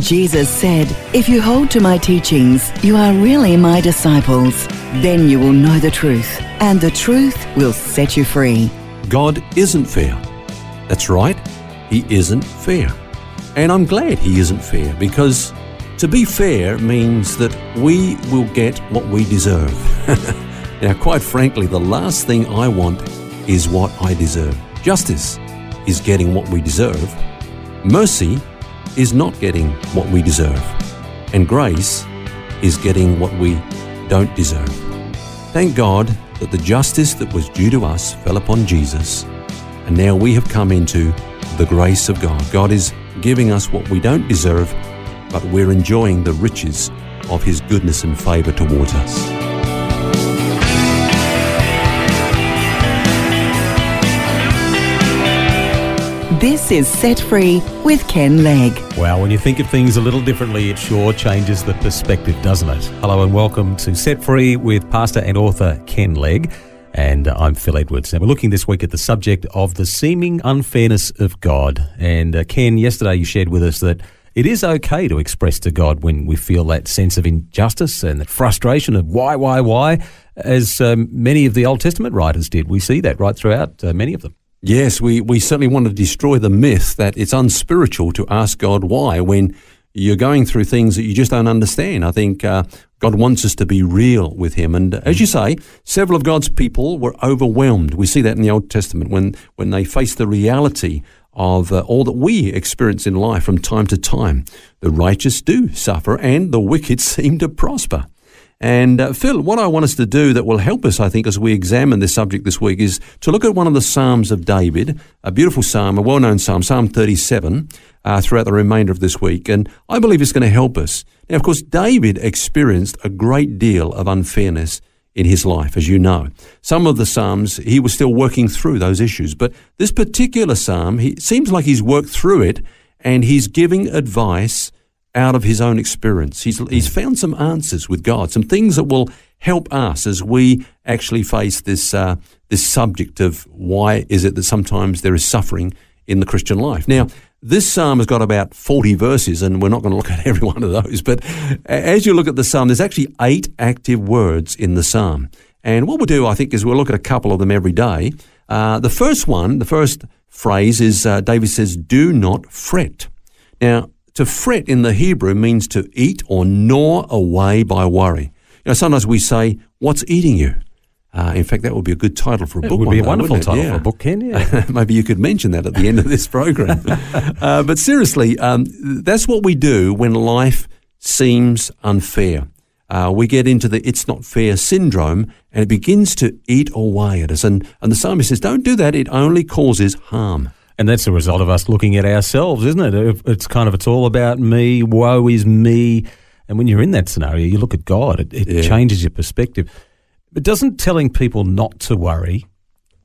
Jesus said, If you hold to my teachings, you are really my disciples. Then you will know the truth, and the truth will set you free. God isn't fair. That's right, He isn't fair. And I'm glad He isn't fair because to be fair means that we will get what we deserve. now, quite frankly, the last thing I want is what I deserve. Justice is getting what we deserve. Mercy is not getting what we deserve, and grace is getting what we don't deserve. Thank God that the justice that was due to us fell upon Jesus, and now we have come into the grace of God. God is giving us what we don't deserve, but we're enjoying the riches of His goodness and favor towards us. This is Set Free with Ken Legg. Well, when you think of things a little differently, it sure changes the perspective, doesn't it? Hello and welcome to Set Free with pastor and author Ken Legg. And I'm Phil Edwards. And we're looking this week at the subject of the seeming unfairness of God. And uh, Ken, yesterday you shared with us that it is okay to express to God when we feel that sense of injustice and that frustration of why, why, why, as um, many of the Old Testament writers did. We see that right throughout uh, many of them. Yes, we, we certainly want to destroy the myth that it's unspiritual to ask God why when you're going through things that you just don't understand. I think uh, God wants us to be real with Him. And as you say, several of God's people were overwhelmed. We see that in the Old Testament when, when they faced the reality of uh, all that we experience in life from time to time. The righteous do suffer and the wicked seem to prosper. And uh, Phil, what I want us to do that will help us, I think, as we examine this subject this week is to look at one of the Psalms of David, a beautiful psalm, a well known psalm, Psalm 37, uh, throughout the remainder of this week. And I believe it's going to help us. Now, of course, David experienced a great deal of unfairness in his life, as you know. Some of the Psalms, he was still working through those issues. But this particular Psalm, he, it seems like he's worked through it and he's giving advice out of his own experience. He's, he's found some answers with God, some things that will help us as we actually face this, uh, this subject of why is it that sometimes there is suffering in the Christian life. Now, this psalm has got about 40 verses, and we're not going to look at every one of those. But as you look at the psalm, there's actually eight active words in the psalm. And what we'll do, I think, is we'll look at a couple of them every day. Uh, the first one, the first phrase is uh, David says, Do not fret. Now, to fret in the Hebrew means to eat or gnaw away by worry. You know, sometimes we say, "What's eating you?" Uh, in fact, that would be a good title for a it book. Would be a day, wonderful title yeah. for a book, Ken. Yeah. Maybe you could mention that at the end of this program. uh, but seriously, um, that's what we do when life seems unfair. Uh, we get into the "it's not fair" syndrome, and it begins to eat away at us. And and the psalmist says, "Don't do that; it only causes harm." And that's a result of us looking at ourselves, isn't it? It's kind of, it's all about me, woe is me. And when you're in that scenario, you look at God, it, it yeah. changes your perspective. But doesn't telling people not to worry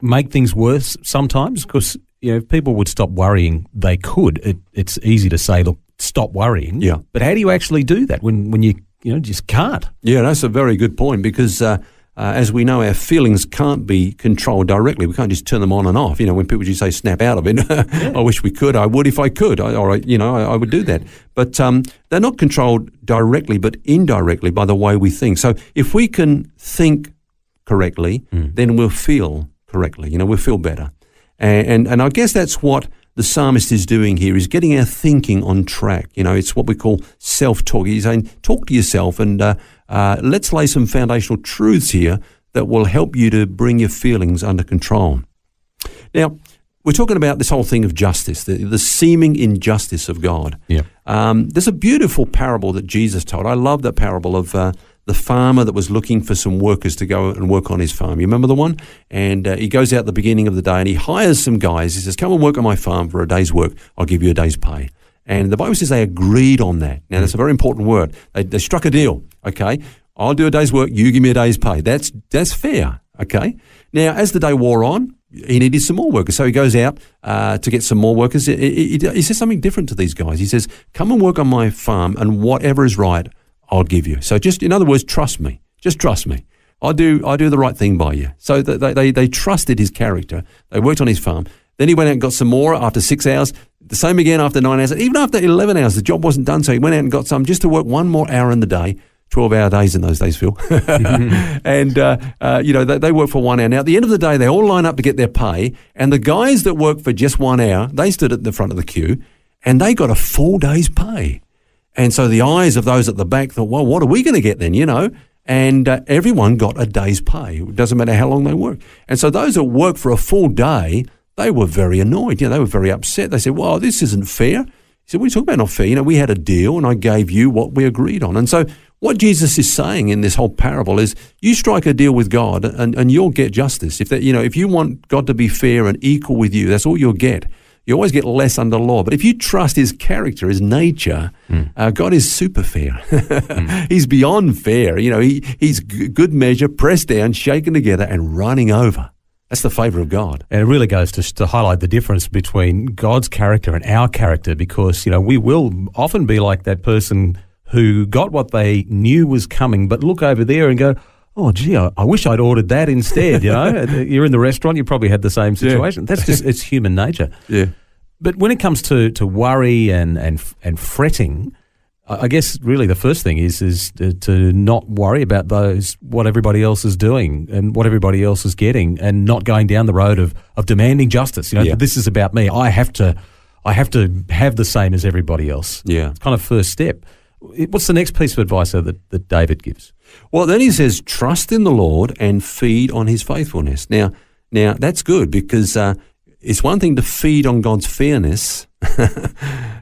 make things worse sometimes? Because, you know, if people would stop worrying, they could. It, it's easy to say, look, stop worrying. Yeah. But how do you actually do that when, when you, you know, just can't? Yeah, that's a very good point because, uh, uh, as we know, our feelings can't be controlled directly. We can't just turn them on and off. You know, when people just say snap out of it, yeah. I wish we could. I would if I could. I, or, you know, I, I, would do that. But um, they're not controlled directly, but indirectly by the way we think. So if we can think correctly, mm. then we'll feel correctly. You know, we'll feel better. And, and, and I guess that's what the psalmist is doing here is getting our thinking on track. You know, it's what we call self-talk. He's saying, talk to yourself and uh, uh, let's lay some foundational truths here that will help you to bring your feelings under control. Now, we're talking about this whole thing of justice, the, the seeming injustice of God. Yeah. Um, there's a beautiful parable that Jesus told. I love that parable of uh, the farmer that was looking for some workers to go and work on his farm. You remember the one? And uh, he goes out at the beginning of the day and he hires some guys. He says, Come and work on my farm for a day's work. I'll give you a day's pay. And the Bible says they agreed on that. Now, that's a very important word. They, they struck a deal, okay? I'll do a day's work, you give me a day's pay. That's, that's fair, okay? Now, as the day wore on, he needed some more workers. So he goes out uh, to get some more workers. He, he, he says something different to these guys. He says, Come and work on my farm, and whatever is right, I'll give you. So just, in other words, trust me. Just trust me. I do, I do the right thing by you. So they, they, they trusted his character. They worked on his farm. Then he went out and got some more after six hours. The same again after nine hours. Even after 11 hours, the job wasn't done. So he went out and got some just to work one more hour in the day. 12 hour days in those days, Phil. and, uh, uh, you know, they, they, work for one hour. Now, at the end of the day, they all line up to get their pay. And the guys that work for just one hour, they stood at the front of the queue and they got a full day's pay. And so the eyes of those at the back thought, well, what are we going to get then, you know? And uh, everyone got a day's pay. It doesn't matter how long they work. And so those that work for a full day, they were very annoyed. You know, they were very upset. They said, well, this isn't fair. He said, we talk about not fair. You know, we had a deal and I gave you what we agreed on. And so what Jesus is saying in this whole parable is you strike a deal with God and, and you'll get justice. If that, you know, if you want God to be fair and equal with you, that's all you'll get. You always get less under law. But if you trust his character, his nature, mm. uh, God is super fair. mm. He's beyond fair. You know, he, he's g- good measure, pressed down, shaken together, and running over. That's the favour of God. And it really goes to, to highlight the difference between God's character and our character because, you know, we will often be like that person who got what they knew was coming, but look over there and go, oh, gee, I, I wish I'd ordered that instead. You know, uh, you're in the restaurant, you probably had the same situation. Yeah. That's just, it's human nature. Yeah. But when it comes to, to worry and, and, and fretting, I guess really the first thing is is to not worry about those what everybody else is doing and what everybody else is getting, and not going down the road of, of demanding justice. You know, yeah. this is about me. I have to, I have to have the same as everybody else. Yeah, it's kind of first step. What's the next piece of advice that, that David gives? Well, then he says, trust in the Lord and feed on his faithfulness. Now, now that's good because uh, it's one thing to feed on God's fairness and,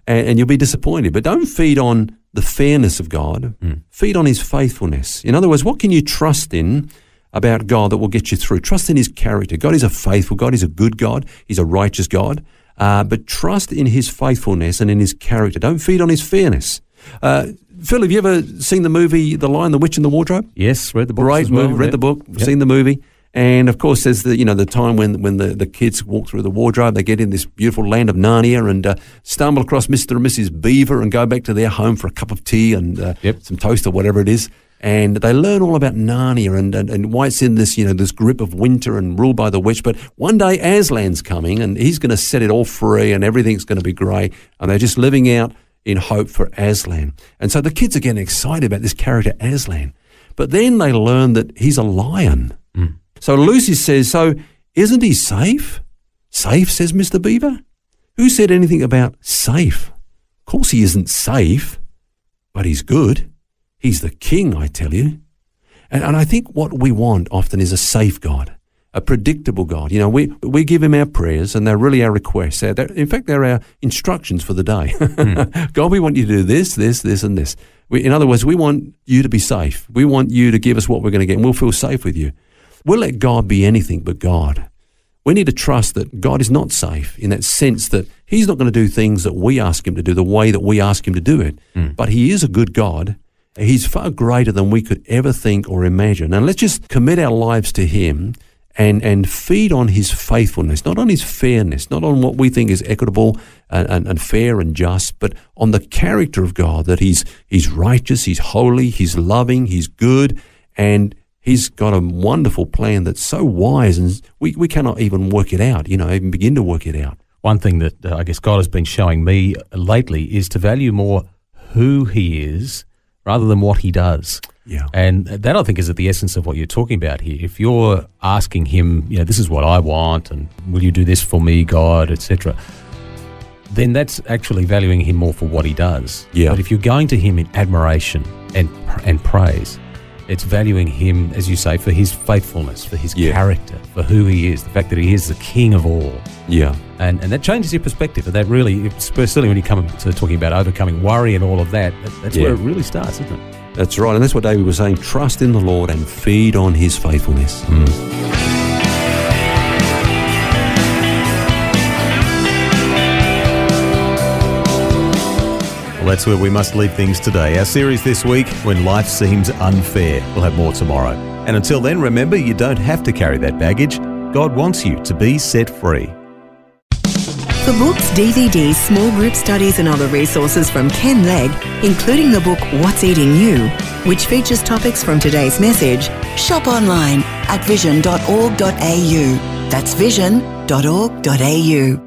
and, you'll be disappointed, but don't feed on the fairness of God. Mm. Feed on his faithfulness. In other words, what can you trust in about God that will get you through? Trust in his character. God is a faithful God. He's a good God. He's a righteous God. Uh, but trust in his faithfulness and in his character. Don't feed on his fairness. Uh, Phil, have you ever seen the movie The Lion, the Witch, and the Wardrobe? Yes, read the book. Great well, movie. Read the book. Yep. Seen the movie. And of course, there's the you know the time when when the, the kids walk through the wardrobe, they get in this beautiful land of Narnia and uh, stumble across Mr. and Mrs. Beaver and go back to their home for a cup of tea and uh, yep. some toast or whatever it is. And they learn all about Narnia and, and, and why it's in this you know this grip of winter and ruled by the witch. But one day Aslan's coming and he's going to set it all free and everything's going to be great. And they're just living out in hope for Aslan. And so the kids are getting excited about this character Aslan. But then they learn that he's a lion. Mm. So Lucy says, So isn't he safe? Safe, says Mr. Beaver. Who said anything about safe? Of course he isn't safe, but he's good. He's the king, I tell you. And, and I think what we want often is a safe God, a predictable God. You know, we, we give him our prayers and they're really our requests. They're, they're, in fact, they're our instructions for the day. Mm. God, we want you to do this, this, this, and this. We, in other words, we want you to be safe. We want you to give us what we're going to get and we'll feel safe with you. We'll let God be anything but God. We need to trust that God is not safe in that sense that He's not going to do things that we ask Him to do the way that we ask Him to do it. Mm. But He is a good God. He's far greater than we could ever think or imagine. And let's just commit our lives to Him and, and feed on His faithfulness, not on His fairness, not on what we think is equitable and, and, and fair and just, but on the character of God that He's, he's righteous, He's holy, He's loving, He's good, and He's got a wonderful plan that's so wise, and we, we cannot even work it out, you know, even begin to work it out. One thing that uh, I guess God has been showing me lately is to value more who He is rather than what He does. Yeah. And that I think is at the essence of what you're talking about here. If you're asking Him, you know, this is what I want, and will you do this for me, God, etc., then that's actually valuing Him more for what He does. Yeah. But if you're going to Him in admiration and and praise, it's valuing him, as you say, for his faithfulness, for his yeah. character, for who he is, the fact that he is the king of all. Yeah. And and that changes your perspective. And that really, especially when you come to talking about overcoming worry and all of that, that's yeah. where it really starts, isn't it? That's right. And that's what David was saying trust in the Lord and feed on his faithfulness. Mm. That's where we must leave things today. Our series this week, When Life Seems Unfair. We'll have more tomorrow. And until then, remember you don't have to carry that baggage. God wants you to be set free. For books, DVDs, small group studies, and other resources from Ken Legg, including the book What's Eating You, which features topics from today's message, shop online at vision.org.au. That's vision.org.au.